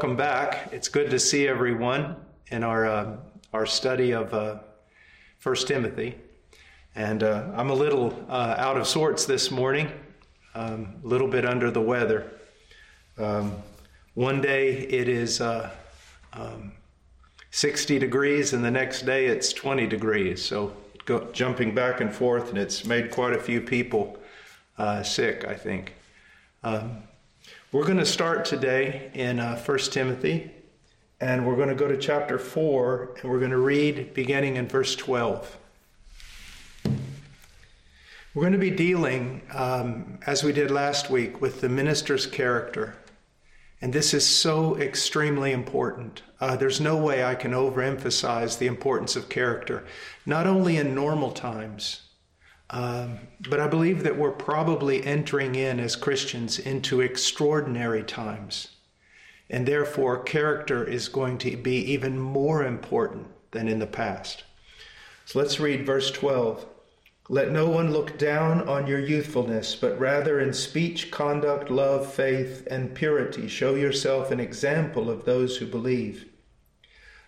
welcome back. It's good to see everyone in our uh, our study of uh, First Timothy, and uh, I'm a little uh, out of sorts this morning, um, a little bit under the weather. Um, one day it is uh, um, 60 degrees, and the next day it's 20 degrees. So go, jumping back and forth, and it's made quite a few people uh, sick. I think. Um, we're going to start today in uh, 1 Timothy, and we're going to go to chapter 4, and we're going to read beginning in verse 12. We're going to be dealing, um, as we did last week, with the minister's character. And this is so extremely important. Uh, there's no way I can overemphasize the importance of character, not only in normal times, um, but I believe that we're probably entering in as Christians into extraordinary times. And therefore, character is going to be even more important than in the past. So let's read verse 12. Let no one look down on your youthfulness, but rather in speech, conduct, love, faith, and purity show yourself an example of those who believe.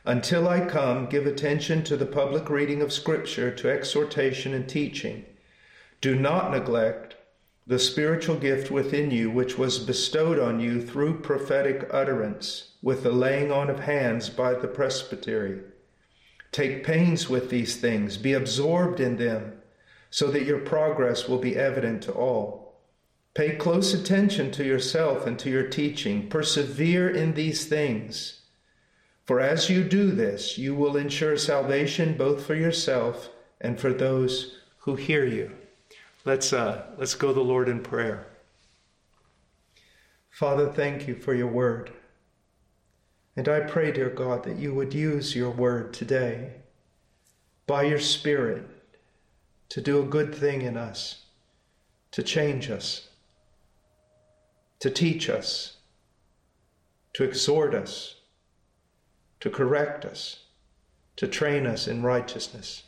Until I come, give attention to the public reading of Scripture, to exhortation and teaching. Do not neglect the spiritual gift within you, which was bestowed on you through prophetic utterance, with the laying on of hands by the presbytery. Take pains with these things, be absorbed in them, so that your progress will be evident to all. Pay close attention to yourself and to your teaching. Persevere in these things. For as you do this, you will ensure salvation both for yourself and for those who hear you. Let's, uh, let's go to the Lord in prayer. Father, thank you for your word. And I pray, dear God, that you would use your word today by your Spirit to do a good thing in us, to change us, to teach us, to exhort us, to correct us, to train us in righteousness.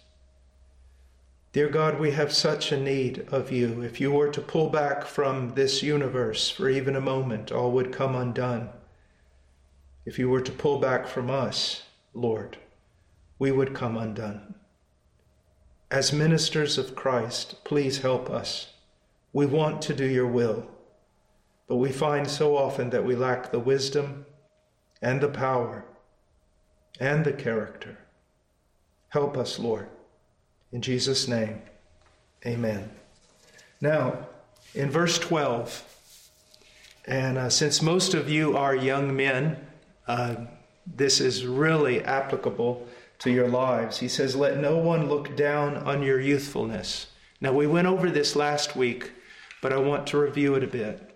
Dear God, we have such a need of you. If you were to pull back from this universe for even a moment, all would come undone. If you were to pull back from us, Lord, we would come undone. As ministers of Christ, please help us. We want to do your will, but we find so often that we lack the wisdom and the power and the character. Help us, Lord. In Jesus' name, amen. Now, in verse 12, and uh, since most of you are young men, uh, this is really applicable to your lives. He says, Let no one look down on your youthfulness. Now, we went over this last week, but I want to review it a bit.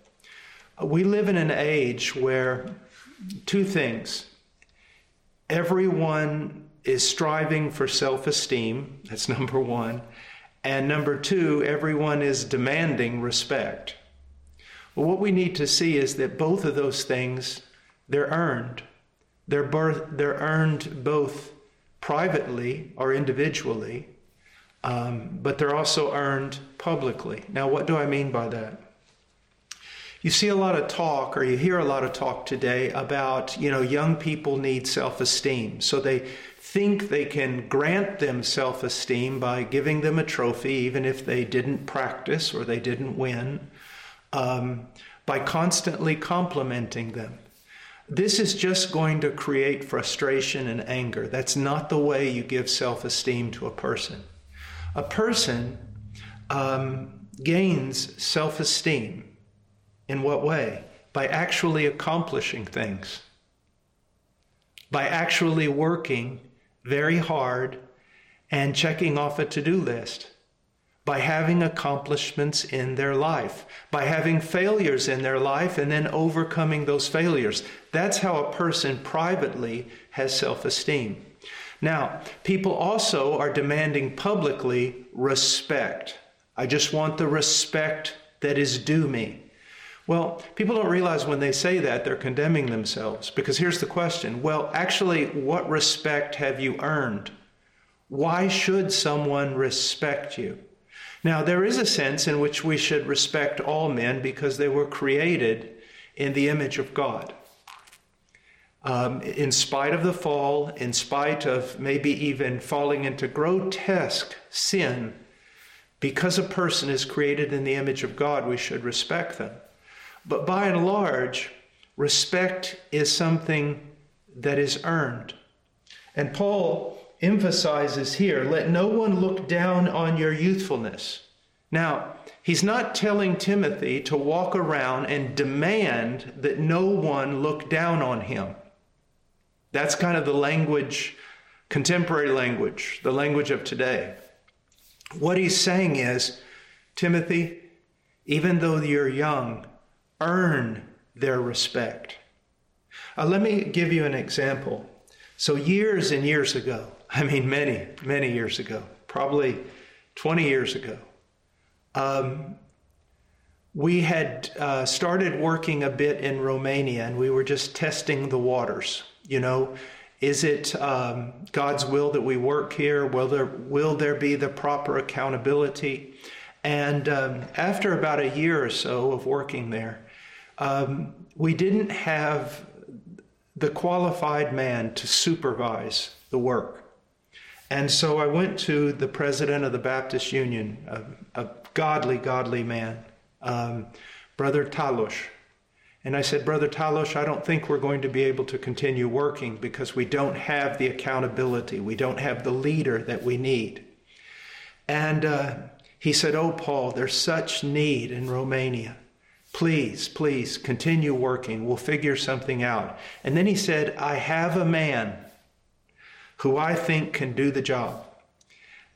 We live in an age where two things everyone is striving for self esteem. That's number one. And number two, everyone is demanding respect. Well, what we need to see is that both of those things, they're earned. They're, birth, they're earned both privately or individually, um, but they're also earned publicly. Now, what do I mean by that? You see a lot of talk, or you hear a lot of talk today about, you know, young people need self esteem. So they think they can grant them self esteem by giving them a trophy, even if they didn't practice or they didn't win, um, by constantly complimenting them. This is just going to create frustration and anger. That's not the way you give self esteem to a person. A person um, gains self esteem in what way? By actually accomplishing things, by actually working very hard and checking off a to do list by having accomplishments in their life, by having failures in their life and then overcoming those failures. That's how a person privately has self esteem. Now, people also are demanding publicly respect. I just want the respect that is due me. Well, people don't realize when they say that they're condemning themselves because here's the question well, actually, what respect have you earned? Why should someone respect you? Now, there is a sense in which we should respect all men because they were created in the image of God. um, in spite of the fall, in spite of maybe even falling into grotesque sin, because a person is created in the image of God, we should respect them. But by and large, respect is something that is earned. And Paul emphasizes here let no one look down on your youthfulness. Now, he's not telling Timothy to walk around and demand that no one look down on him. That's kind of the language, contemporary language, the language of today. What he's saying is, Timothy, even though you're young, earn their respect. Uh, let me give you an example. So, years and years ago, I mean, many, many years ago, probably 20 years ago, um, we had uh, started working a bit in Romania and we were just testing the waters. You know, is it um, God's will that we work here? Will there, will there be the proper accountability? And um, after about a year or so of working there, um, we didn't have the qualified man to supervise the work. And so I went to the president of the Baptist Union, a, a godly, godly man, um, Brother Talos. And I said, Brother Talos, I don't think we're going to be able to continue working because we don't have the accountability. We don't have the leader that we need. And uh, he said, Oh, Paul, there's such need in Romania. Please, please continue working. We'll figure something out. And then he said, I have a man who I think can do the job.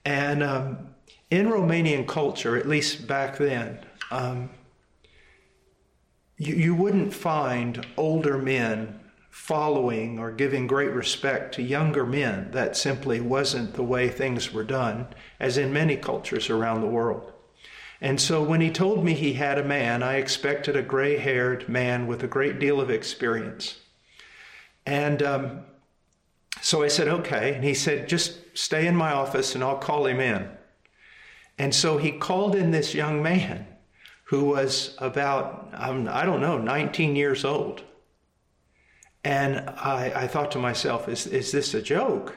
And um, in Romanian culture, at least back then, um, you, you wouldn't find older men following or giving great respect to younger men. That simply wasn't the way things were done, as in many cultures around the world. And so when he told me he had a man, I expected a gray haired man with a great deal of experience. And um, so I said, okay. And he said, just stay in my office and I'll call him in. And so he called in this young man who was about, um, I don't know, 19 years old. And I, I thought to myself, is, is this a joke?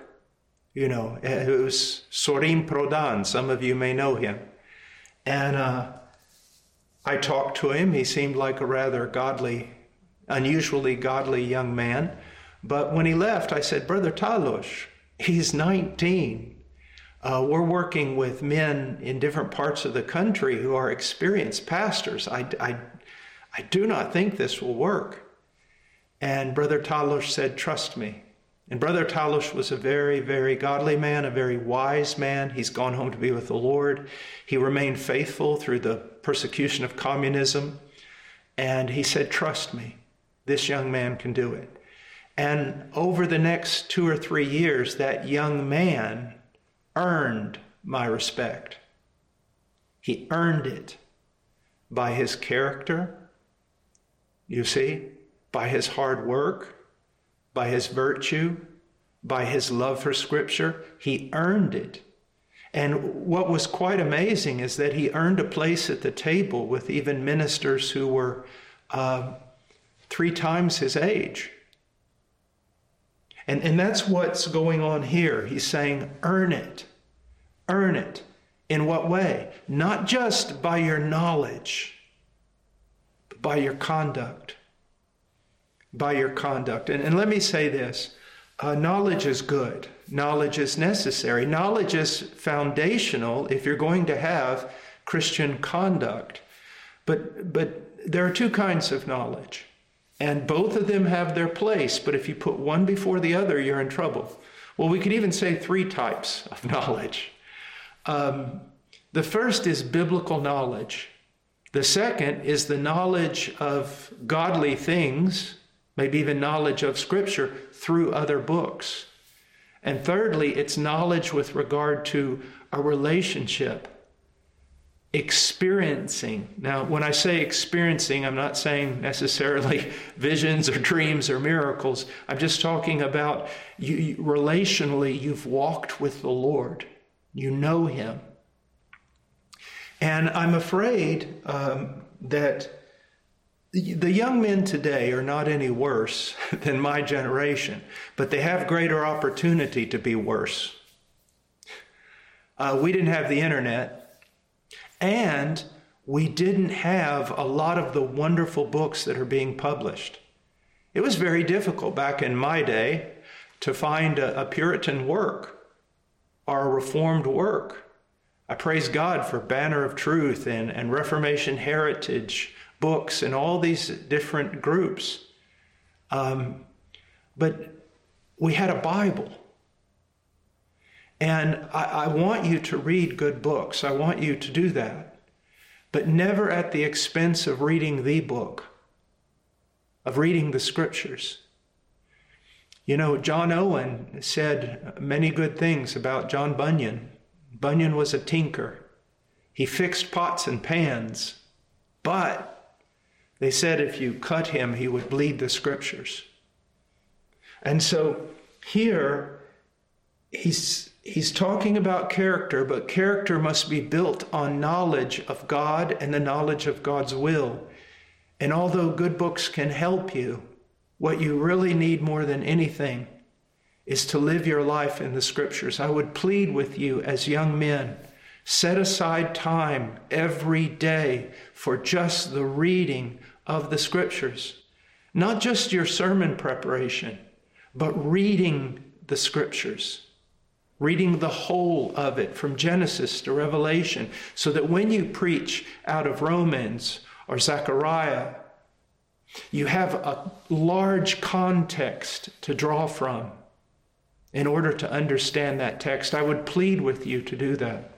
You know, it was Sorin Prodan. Some of you may know him. And uh, I talked to him. He seemed like a rather godly, unusually godly young man. But when he left, I said, Brother Talush, he's 19. Uh, we're working with men in different parts of the country who are experienced pastors. I, I, I do not think this will work. And Brother Talush said, Trust me. And Brother Talush was a very, very godly man, a very wise man. He's gone home to be with the Lord. He remained faithful through the persecution of communism. And he said, Trust me, this young man can do it. And over the next two or three years, that young man earned my respect. He earned it by his character, you see, by his hard work, by his virtue, by his love for Scripture. He earned it. And what was quite amazing is that he earned a place at the table with even ministers who were uh, three times his age. And, and that's what's going on here. He's saying, earn it. Earn it. In what way? Not just by your knowledge, but by your conduct. By your conduct. And, and let me say this uh, knowledge is good, knowledge is necessary, knowledge is foundational if you're going to have Christian conduct. But, but there are two kinds of knowledge. And both of them have their place, but if you put one before the other, you're in trouble. Well, we could even say three types of knowledge. Um, the first is biblical knowledge. The second is the knowledge of godly things, maybe even knowledge of Scripture through other books. And thirdly, it's knowledge with regard to a relationship experiencing. Now, when I say experiencing, I'm not saying necessarily visions or dreams or miracles. I'm just talking about you, relationally, you've walked with the Lord, you know Him. And I'm afraid um, that the young men today are not any worse than my generation, but they have greater opportunity to be worse. Uh, we didn't have the internet, and we didn't have a lot of the wonderful books that are being published. It was very difficult back in my day to find a, a Puritan work or a Reformed work. I praise God for Banner of Truth and, and Reformation Heritage books and all these different groups. Um, but we had a Bible. And I, I want you to read good books. I want you to do that. But never at the expense of reading the book, of reading the scriptures. You know, John Owen said many good things about John Bunyan. Bunyan was a tinker. He fixed pots and pans, but they said if you cut him, he would bleed the scriptures. And so here, he's, he's talking about character, but character must be built on knowledge of God and the knowledge of God's will. And although good books can help you, what you really need more than anything is to live your life in the scriptures. I would plead with you as young men Set aside time every day for just the reading of the scriptures. Not just your sermon preparation, but reading the scriptures. Reading the whole of it from Genesis to Revelation, so that when you preach out of Romans or Zechariah, you have a large context to draw from in order to understand that text. I would plead with you to do that.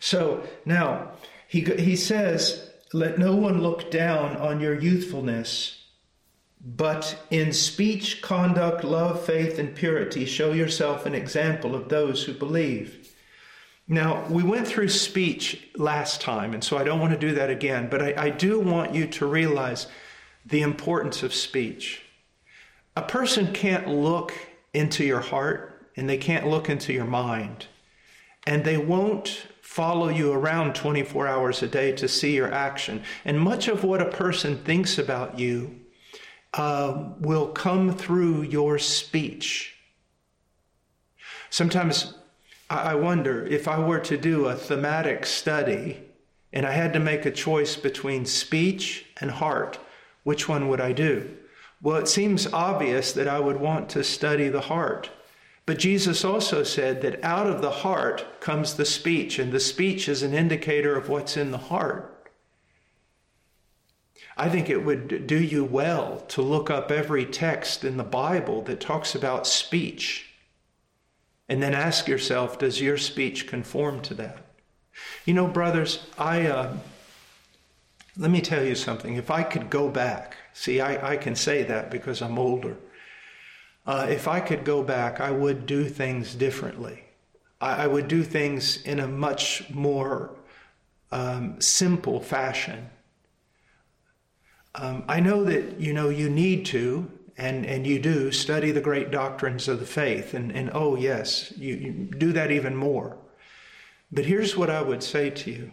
So now he, he says, Let no one look down on your youthfulness, but in speech, conduct, love, faith, and purity, show yourself an example of those who believe. Now, we went through speech last time, and so I don't want to do that again, but I, I do want you to realize the importance of speech. A person can't look into your heart and they can't look into your mind, and they won't follow you around 24 hours a day to see your action. And much of what a person thinks about you uh, will come through your speech. Sometimes I wonder if I were to do a thematic study and I had to make a choice between speech and heart, which one would I do? Well, it seems obvious that I would want to study the heart but Jesus also said that out of the heart comes the speech, and the speech is an indicator of what's in the heart. I think it would do you well to look up every text in the Bible that talks about speech and then ask yourself, does your speech conform to that? You know, brothers, I uh, let me tell you something. If I could go back, see, I, I can say that because I'm older. Uh, if I could go back, I would do things differently. I, I would do things in a much more um, simple fashion. Um, I know that you know you need to, and and you do study the great doctrines of the faith, and and oh yes, you, you do that even more. But here's what I would say to you.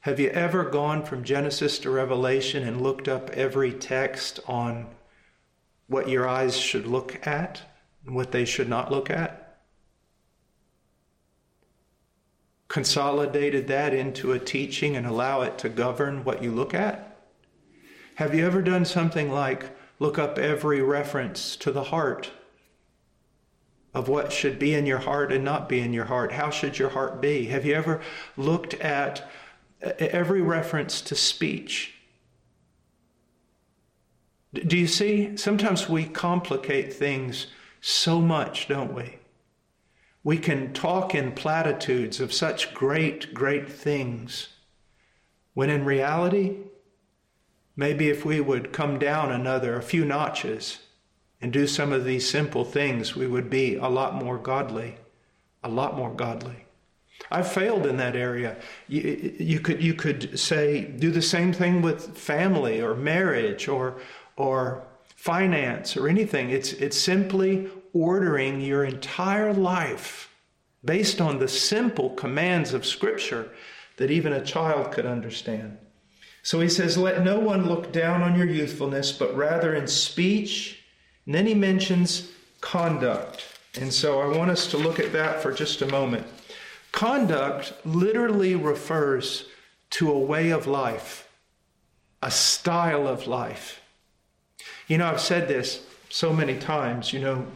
Have you ever gone from Genesis to Revelation and looked up every text on what your eyes should look at and what they should not look at. Consolidated that into a teaching and allow it to govern what you look at? Have you ever done something like look up every reference to the heart of what should be in your heart and not be in your heart? How should your heart be? Have you ever looked at every reference to speech? Do you see? Sometimes we complicate things so much, don't we? We can talk in platitudes of such great, great things, when in reality, maybe if we would come down another, a few notches, and do some of these simple things, we would be a lot more godly, a lot more godly. I've failed in that area. You, you, could you could say do the same thing with family or marriage or or finance or anything. It's, it's simply ordering your entire life based on the simple commands of Scripture that even a child could understand. So he says, Let no one look down on your youthfulness, but rather in speech. And then he mentions conduct. And so I want us to look at that for just a moment. Conduct literally refers to a way of life, a style of life. You know, I've said this so many times, you know,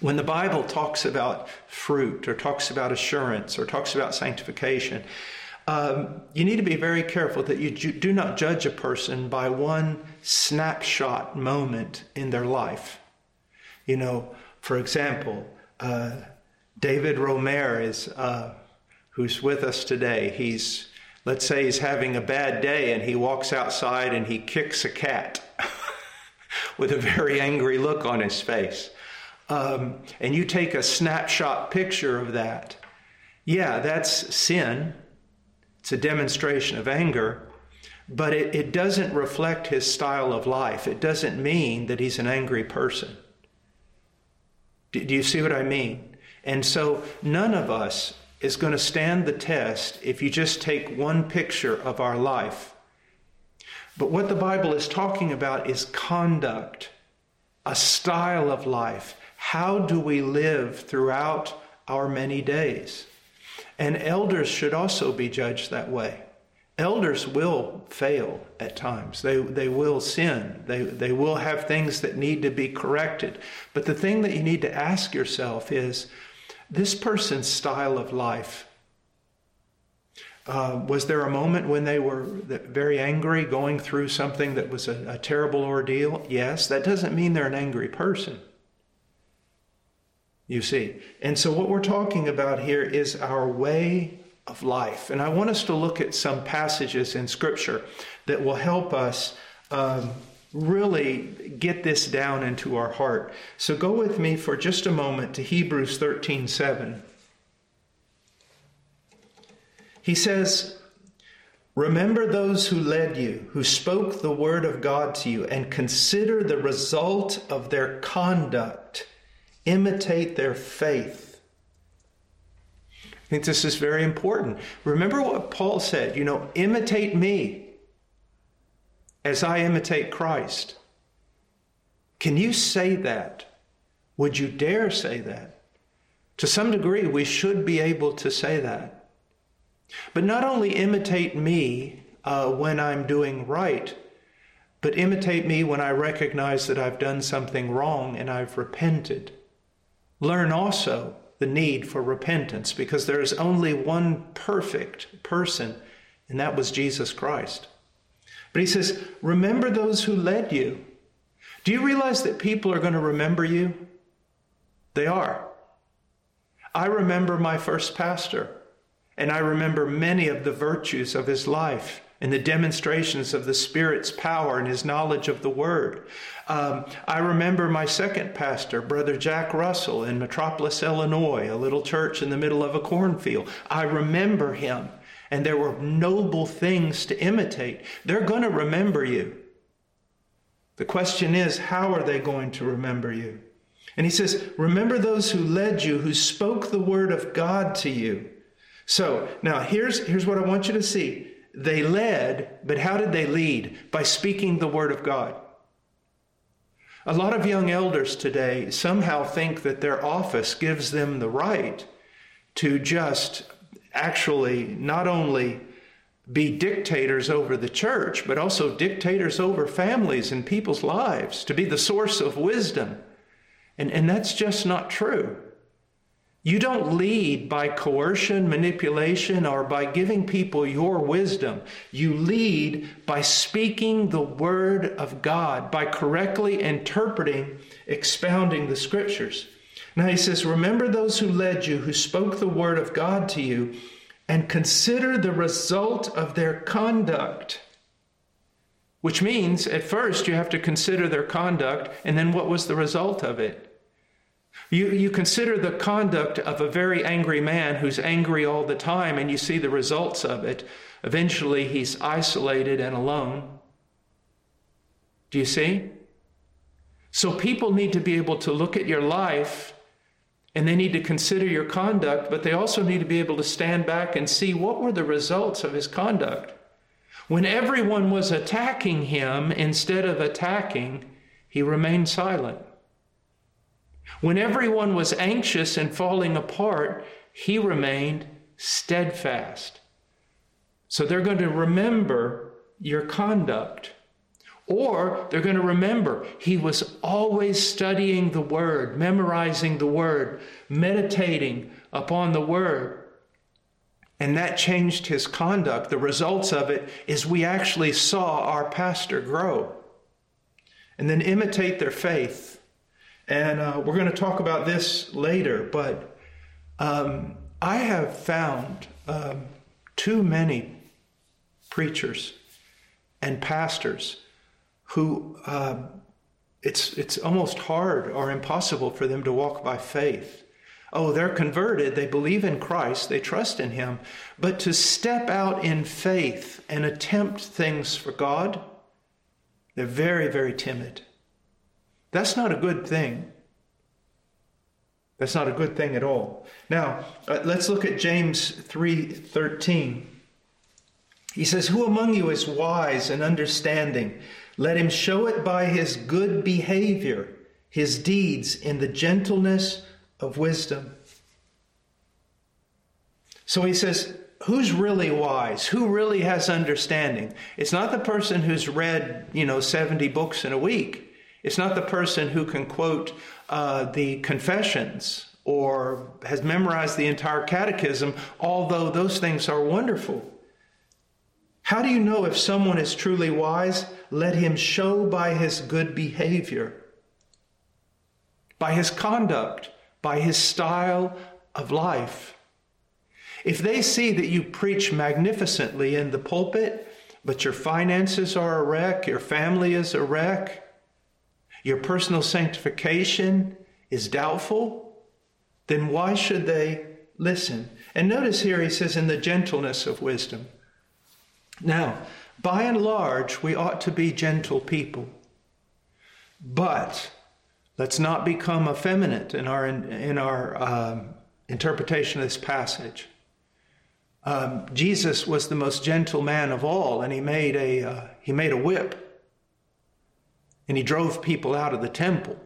when the Bible talks about fruit or talks about assurance or talks about sanctification, um, you need to be very careful that you do not judge a person by one snapshot moment in their life. You know, for example, uh, David Romer is uh, who's with us today. He's let's say he's having a bad day and he walks outside and he kicks a cat with a very angry look on his face. Um, and you take a snapshot picture of that. Yeah, that's sin. It's a demonstration of anger, but it, it doesn't reflect his style of life. It doesn't mean that he's an angry person. Do, do you see what I mean? And so none of us is going to stand the test if you just take one picture of our life. But what the Bible is talking about is conduct, a style of life. How do we live throughout our many days? And elders should also be judged that way. Elders will fail at times. They, they will sin. They, they will have things that need to be corrected. But the thing that you need to ask yourself is this person's style of life. Uh, was there a moment when they were very angry, going through something that was a, a terrible ordeal? Yes. That doesn't mean they're an angry person. You see. And so, what we're talking about here is our way of life. And I want us to look at some passages in Scripture that will help us um, really get this down into our heart. So go with me for just a moment to Hebrews 13 7. He says, Remember those who led you, who spoke the word of God to you, and consider the result of their conduct. Imitate their faith I think this is very important. Remember what Paul said, you know, imitate me as I imitate Christ. Can you say that? Would you dare say that? To some degree, we should be able to say that. But not only imitate me uh, when I'm doing right, but imitate me when I recognize that I've done something wrong and I've repented. Learn also the need for repentance because there is only one perfect person, and that was Jesus Christ. But he says, Remember those who led you. Do you realize that people are going to remember you? They are. I remember my first pastor, and I remember many of the virtues of his life and the demonstrations of the Spirit's power and his knowledge of the Word. Um, I remember my second pastor, Brother Jack Russell, in Metropolis, Illinois, a little church in the middle of a cornfield. I remember him, and there were noble things to imitate. They're going to remember you. The question is, how are they going to remember you? And he says, Remember those who led you, who spoke the word of God to you. So now here's, here's what I want you to see. They led, but how did they lead? By speaking the word of God. A lot of young elders today somehow think that their office gives them the right to just actually not only be dictators over the church, but also dictators over families and people's lives, to be the source of wisdom. And, and that's just not true. You don't lead by coercion, manipulation, or by giving people your wisdom. You lead by speaking the word of God, by correctly interpreting, expounding the scriptures. Now he says, Remember those who led you, who spoke the word of God to you, and consider the result of their conduct. Which means, at first, you have to consider their conduct, and then what was the result of it? You, you consider the conduct of a very angry man who's angry all the time, and you see the results of it. Eventually, he's isolated and alone. Do you see? So, people need to be able to look at your life and they need to consider your conduct, but they also need to be able to stand back and see what were the results of his conduct. When everyone was attacking him, instead of attacking, he remained silent. When everyone was anxious and falling apart, he remained steadfast. So they're going to remember your conduct. Or they're going to remember he was always studying the Word, memorizing the Word, meditating upon the Word. And that changed his conduct. The results of it is we actually saw our pastor grow. And then imitate their faith. And uh, we're going to talk about this later, but um, I have found um, too many preachers and pastors who uh, it's, it's almost hard or impossible for them to walk by faith. Oh, they're converted, they believe in Christ, they trust in Him, but to step out in faith and attempt things for God, they're very, very timid. That's not a good thing. That's not a good thing at all. Now, uh, let's look at James 3:13. He says, "Who among you is wise and understanding? Let him show it by his good behavior, his deeds in the gentleness of wisdom." So he says, who's really wise? Who really has understanding? It's not the person who's read, you know, 70 books in a week. It's not the person who can quote uh, the confessions or has memorized the entire catechism, although those things are wonderful. How do you know if someone is truly wise? Let him show by his good behavior, by his conduct, by his style of life. If they see that you preach magnificently in the pulpit, but your finances are a wreck, your family is a wreck, your personal sanctification is doubtful, then why should they listen? And notice here he says, in the gentleness of wisdom. Now, by and large, we ought to be gentle people. But let's not become effeminate in our, in our um, interpretation of this passage. Um, Jesus was the most gentle man of all, and he made a, uh, he made a whip and he drove people out of the temple.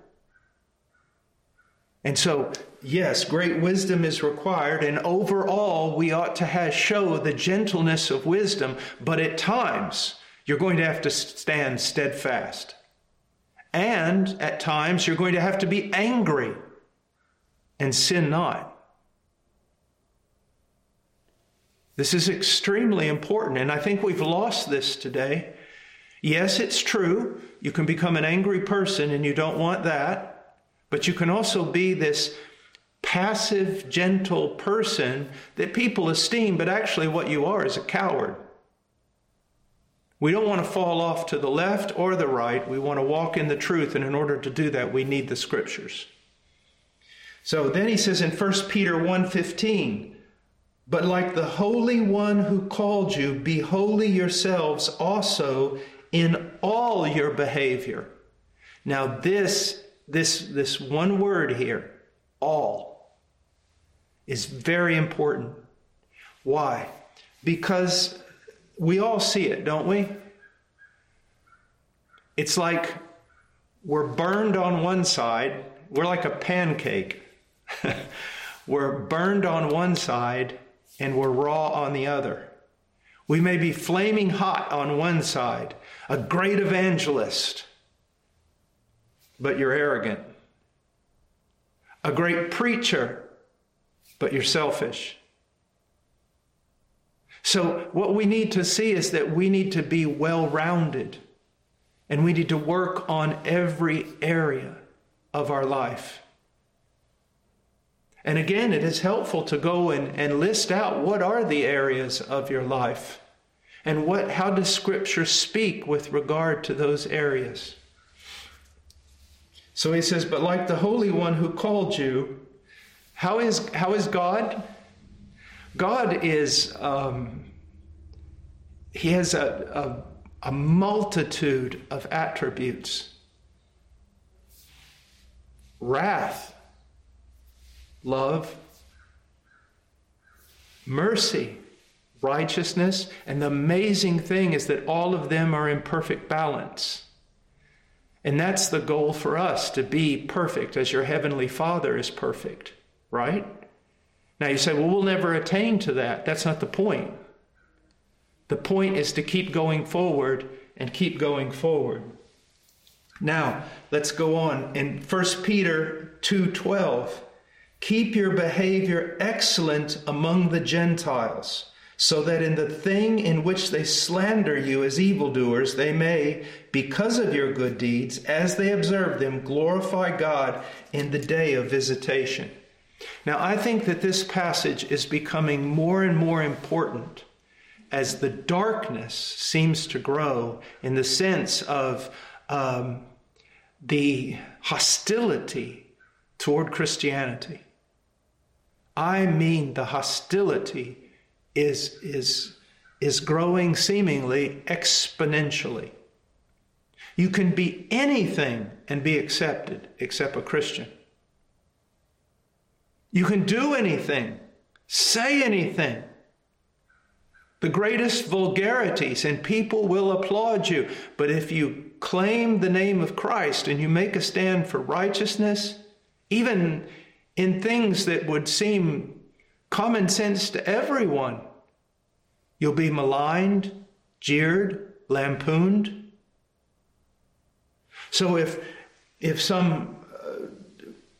And so, yes, great wisdom is required, and overall, we ought to have, show the gentleness of wisdom, but at times, you're going to have to stand steadfast. And at times, you're going to have to be angry and sin not. This is extremely important, and I think we've lost this today. Yes, it's true. You can become an angry person and you don't want that. But you can also be this passive, gentle person that people esteem, but actually what you are is a coward. We don't want to fall off to the left or the right. We want to walk in the truth. And in order to do that, we need the scriptures. So then he says in 1 Peter 1:15, "But like the Holy One who called you, be holy yourselves also in all your behavior. Now, this, this, this one word here, all, is very important. Why? Because we all see it, don't we? It's like we're burned on one side, we're like a pancake. we're burned on one side and we're raw on the other. We may be flaming hot on one side, a great evangelist, but you're arrogant. A great preacher, but you're selfish. So, what we need to see is that we need to be well rounded and we need to work on every area of our life. And again, it is helpful to go and, and list out what are the areas of your life and what, how does Scripture speak with regard to those areas? So he says, But like the Holy One who called you, how is, how is God? God is, um, he has a, a, a multitude of attributes wrath, love, mercy, righteousness. And the amazing thing is that all of them are in perfect balance. And that's the goal for us to be perfect as your heavenly Father is perfect, right? Now you say, well, we'll never attain to that. That's not the point. The point is to keep going forward and keep going forward. Now, let's go on. In 1 Peter 2:12, keep your behavior excellent among the Gentiles, so that in the thing in which they slander you as evildoers, they may, because of your good deeds, as they observe them, glorify God in the day of visitation. Now, I think that this passage is becoming more and more important as the darkness seems to grow in the sense of um, the hostility toward Christianity. I mean, the hostility is, is, is growing seemingly exponentially. You can be anything and be accepted except a Christian. You can do anything, say anything. The greatest vulgarities, and people will applaud you. But if you claim the name of Christ and you make a stand for righteousness, even in things that would seem common sense to everyone, you'll be maligned, jeered, lampooned. So if if some uh,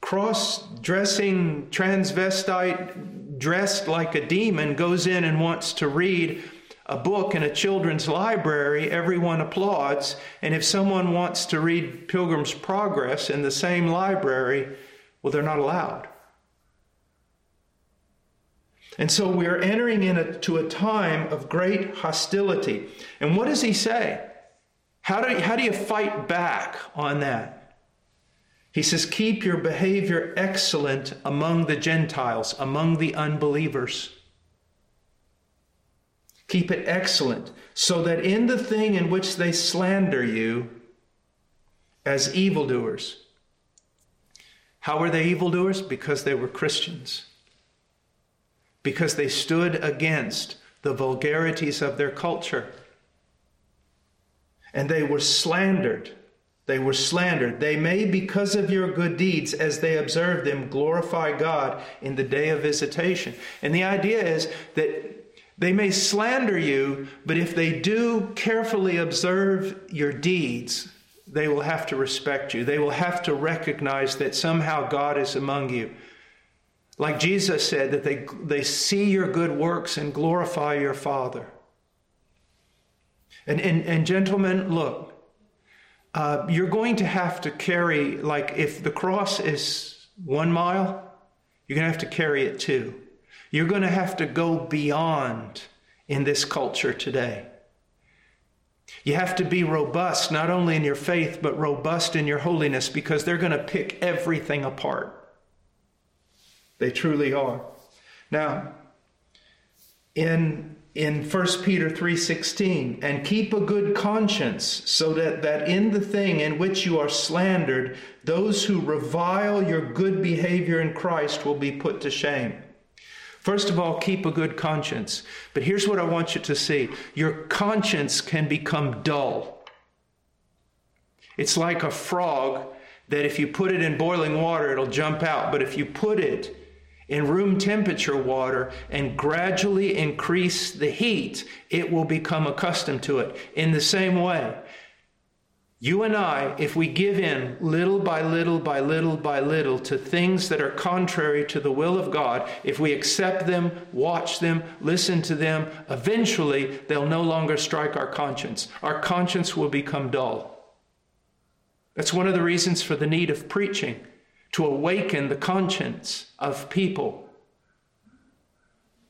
cross-dressing transvestite dressed like a demon goes in and wants to read a book in a children's library, everyone applauds. And if someone wants to read Pilgrim's Progress in the same library, well, they're not allowed. And so we are entering into a time of great hostility. And what does he say? How do, how do you fight back on that? He says, Keep your behavior excellent among the Gentiles, among the unbelievers. Keep it excellent, so that in the thing in which they slander you as evildoers. How were they evildoers? Because they were Christians. Because they stood against the vulgarities of their culture. And they were slandered. They were slandered. They may, because of your good deeds, as they observe them, glorify God in the day of visitation. And the idea is that they may slander you, but if they do carefully observe your deeds, they will have to respect you. They will have to recognize that somehow God is among you. Like Jesus said, that they, they see your good works and glorify your Father. And, and, and gentlemen, look, uh, you're going to have to carry, like, if the cross is one mile, you're going to have to carry it two. You're going to have to go beyond in this culture today. You have to be robust, not only in your faith, but robust in your holiness, because they're going to pick everything apart. They truly are. Now, in in 1 Peter 3:16 and keep a good conscience so that that in the thing in which you are slandered those who revile your good behavior in Christ will be put to shame. First of all, keep a good conscience. But here's what I want you to see your conscience can become dull. It's like a frog that if you put it in boiling water, it'll jump out. But if you put it in room temperature water and gradually increase the heat, it will become accustomed to it. In the same way, you and I, if we give in little by little by little by little to things that are contrary to the will of God, if we accept them, watch them, listen to them, eventually they'll no longer strike our conscience. Our conscience will become dull. That's one of the reasons for the need of preaching, to awaken the conscience of people.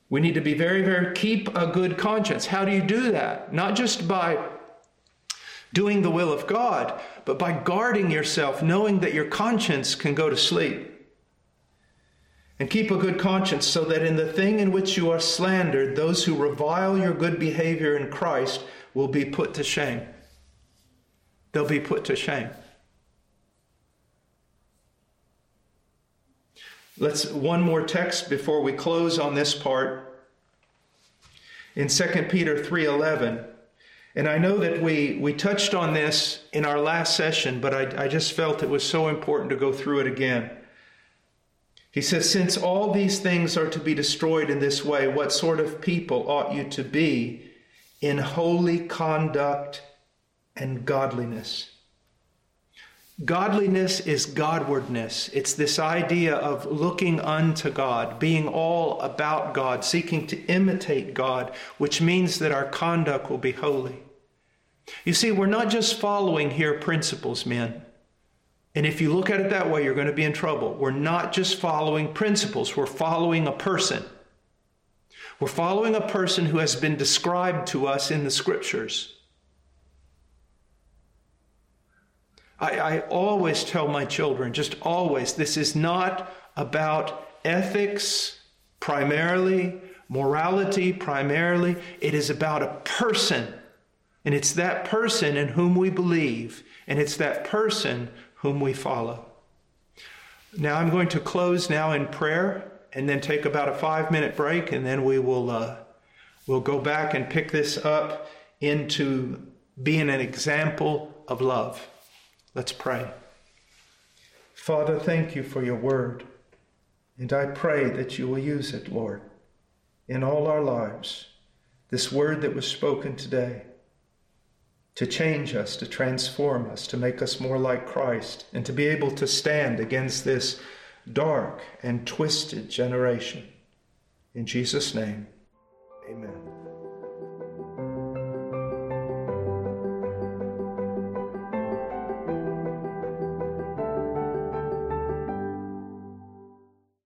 We need to be very, very, keep a good conscience. How do you do that? Not just by doing the will of God, but by guarding yourself, knowing that your conscience can go to sleep. And keep a good conscience so that in the thing in which you are slandered, those who revile your good behavior in Christ will be put to shame. They'll be put to shame. Let's one more text before we close on this part. in 2 Peter 3:11. And I know that we, we touched on this in our last session, but I, I just felt it was so important to go through it again. He says, Since all these things are to be destroyed in this way, what sort of people ought you to be in holy conduct and godliness? Godliness is Godwardness. It's this idea of looking unto God, being all about God, seeking to imitate God, which means that our conduct will be holy. You see, we're not just following here principles, men. And if you look at it that way, you're going to be in trouble. We're not just following principles, we're following a person. We're following a person who has been described to us in the scriptures. I, I always tell my children, just always, this is not about ethics primarily, morality primarily. It is about a person. And it's that person in whom we believe, and it's that person whom we follow. Now I'm going to close now in prayer and then take about a five minute break, and then we will uh, we'll go back and pick this up into being an example of love. Let's pray. Father, thank you for your word. And I pray that you will use it, Lord, in all our lives. This word that was spoken today to change us, to transform us, to make us more like Christ, and to be able to stand against this dark and twisted generation. In Jesus' name, amen.